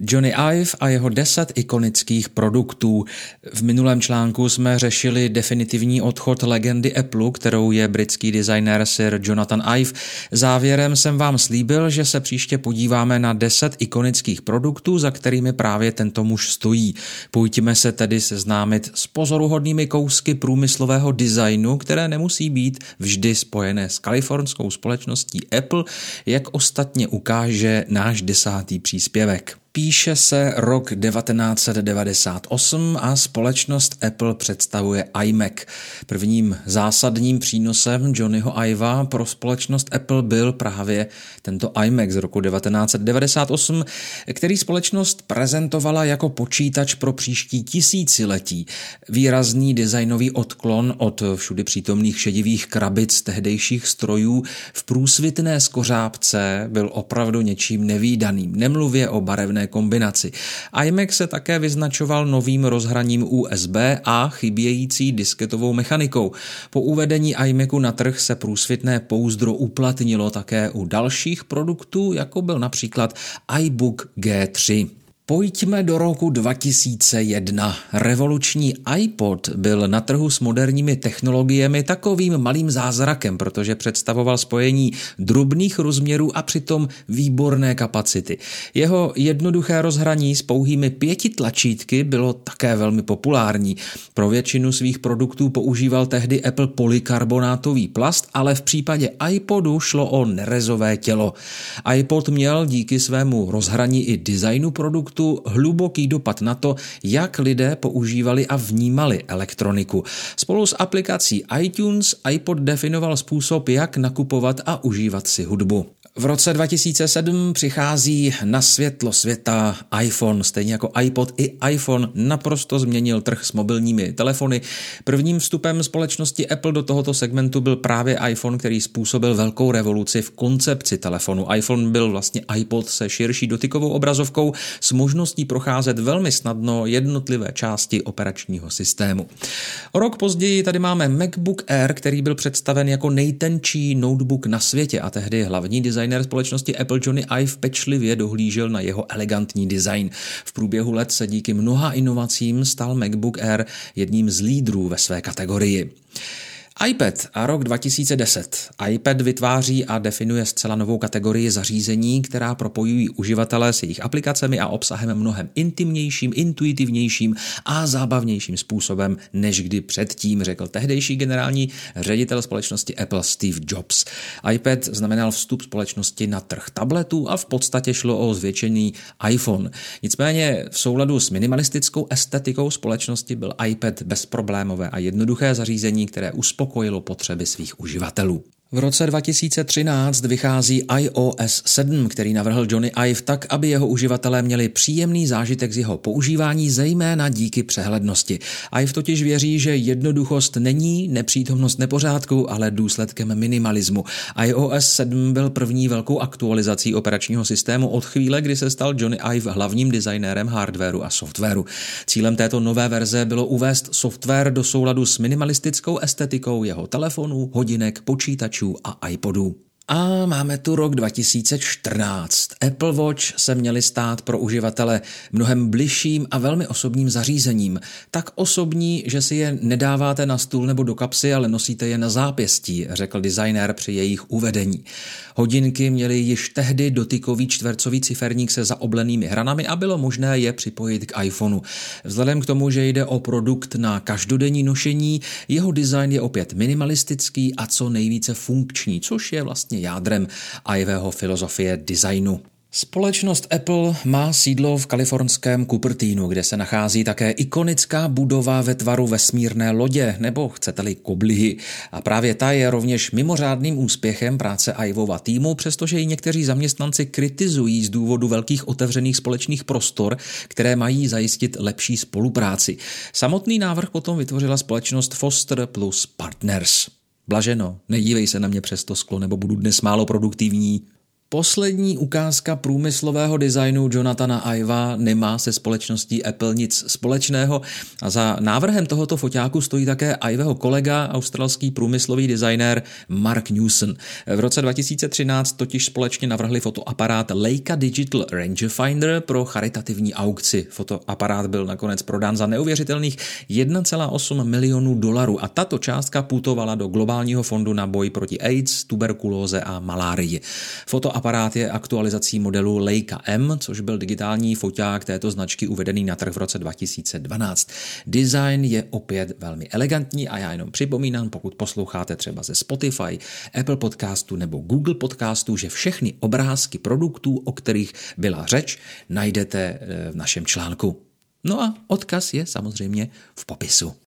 Johnny Ive a jeho deset ikonických produktů. V minulém článku jsme řešili definitivní odchod legendy Apple, kterou je britský designer Sir Jonathan Ive. Závěrem jsem vám slíbil, že se příště podíváme na deset ikonických produktů, za kterými právě tento muž stojí. Pojďme se tedy seznámit s pozoruhodnými kousky průmyslového designu, které nemusí být vždy spojené s kalifornskou společností Apple, jak ostatně ukáže náš desátý příspěvek. Píše se rok 1998 a společnost Apple představuje iMac. Prvním zásadním přínosem Johnnyho Iva pro společnost Apple byl právě tento iMac z roku 1998, který společnost prezentovala jako počítač pro příští tisíciletí. Výrazný designový odklon od všudy přítomných šedivých krabic tehdejších strojů v průsvitné skořápce byl opravdu něčím nevýdaným. Nemluvě o barevné kombinaci. iMac se také vyznačoval novým rozhraním USB a chybějící disketovou mechanikou. Po uvedení iMacu na trh se průsvitné pouzdro uplatnilo také u dalších produktů, jako byl například iBook G3. Pojďme do roku 2001. Revoluční iPod byl na trhu s moderními technologiemi takovým malým zázrakem, protože představoval spojení drobných rozměrů a přitom výborné kapacity. Jeho jednoduché rozhraní s pouhými pěti tlačítky bylo také velmi populární. Pro většinu svých produktů používal tehdy Apple polykarbonátový plast, ale v případě iPodu šlo o nerezové tělo. iPod měl díky svému rozhraní i designu produktu projektu hluboký dopad na to, jak lidé používali a vnímali elektroniku. Spolu s aplikací iTunes iPod definoval způsob, jak nakupovat a užívat si hudbu. V roce 2007 přichází na světlo světa iPhone, stejně jako iPod i iPhone naprosto změnil trh s mobilními telefony. Prvním vstupem společnosti Apple do tohoto segmentu byl právě iPhone, který způsobil velkou revoluci v koncepci telefonu. iPhone byl vlastně iPod se širší dotykovou obrazovkou s možností procházet velmi snadno jednotlivé části operačního systému. O rok později tady máme MacBook Air, který byl představen jako nejtenčí notebook na světě a tehdy hlavní design designer společnosti Apple Johnny Ive pečlivě dohlížel na jeho elegantní design. V průběhu let se díky mnoha inovacím stal MacBook Air jedním z lídrů ve své kategorii iPad a rok 2010. iPad vytváří a definuje zcela novou kategorii zařízení, která propojují uživatele s jejich aplikacemi a obsahem mnohem intimnějším, intuitivnějším a zábavnějším způsobem, než kdy předtím, řekl tehdejší generální ředitel společnosti Apple Steve Jobs. iPad znamenal vstup společnosti na trh tabletů a v podstatě šlo o zvětšený iPhone. Nicméně v souladu s minimalistickou estetikou společnosti byl iPad bezproblémové a jednoduché zařízení, které uspokojilo uspokojilo potřeby svých uživatelů. V roce 2013 vychází iOS 7, který navrhl Johnny Ive tak, aby jeho uživatelé měli příjemný zážitek z jeho používání, zejména díky přehlednosti. Ive totiž věří, že jednoduchost není nepřítomnost nepořádku, ale důsledkem minimalismu. iOS 7 byl první velkou aktualizací operačního systému od chvíle, kdy se stal Johnny Ive hlavním designérem hardwareu a softwaru. Cílem této nové verze bylo uvést software do souladu s minimalistickou estetikou jeho telefonů, hodinek, počítačů počítačů a iPodů. A máme tu rok 2014. Apple Watch se měly stát pro uživatele mnohem bližším a velmi osobním zařízením. Tak osobní, že si je nedáváte na stůl nebo do kapsy, ale nosíte je na zápěstí, řekl designér při jejich uvedení. Hodinky měly již tehdy dotykový čtvercový ciferník se zaoblenými hranami a bylo možné je připojit k iPhoneu. Vzhledem k tomu, že jde o produkt na každodenní nošení, jeho design je opět minimalistický a co nejvíce funkční, což je vlastně jádrem Iveho filozofie designu. Společnost Apple má sídlo v kalifornském Cupertinu, kde se nachází také ikonická budova ve tvaru vesmírné lodě, nebo chcete-li koblihy. A právě ta je rovněž mimořádným úspěchem práce Ivova týmu, přestože ji někteří zaměstnanci kritizují z důvodu velkých otevřených společných prostor, které mají zajistit lepší spolupráci. Samotný návrh potom vytvořila společnost Foster plus Partners. Blaženo, nedívej se na mě přes to sklo, nebo budu dnes málo produktivní. Poslední ukázka průmyslového designu Jonathana Iva nemá se společností Apple nic společného a za návrhem tohoto foťáku stojí také Iveho kolega, australský průmyslový designér Mark Newson. V roce 2013 totiž společně navrhli fotoaparát Leica Digital Rangefinder pro charitativní aukci. Fotoaparát byl nakonec prodán za neuvěřitelných 1,8 milionů dolarů a tato částka putovala do globálního fondu na boj proti AIDS, tuberkulóze a malárii. Foto aparát je aktualizací modelu Leica M, což byl digitální foťák této značky uvedený na trh v roce 2012. Design je opět velmi elegantní a já jenom připomínám, pokud posloucháte třeba ze Spotify, Apple podcastu nebo Google podcastu, že všechny obrázky produktů, o kterých byla řeč, najdete eh, v našem článku. No a odkaz je samozřejmě v popisu.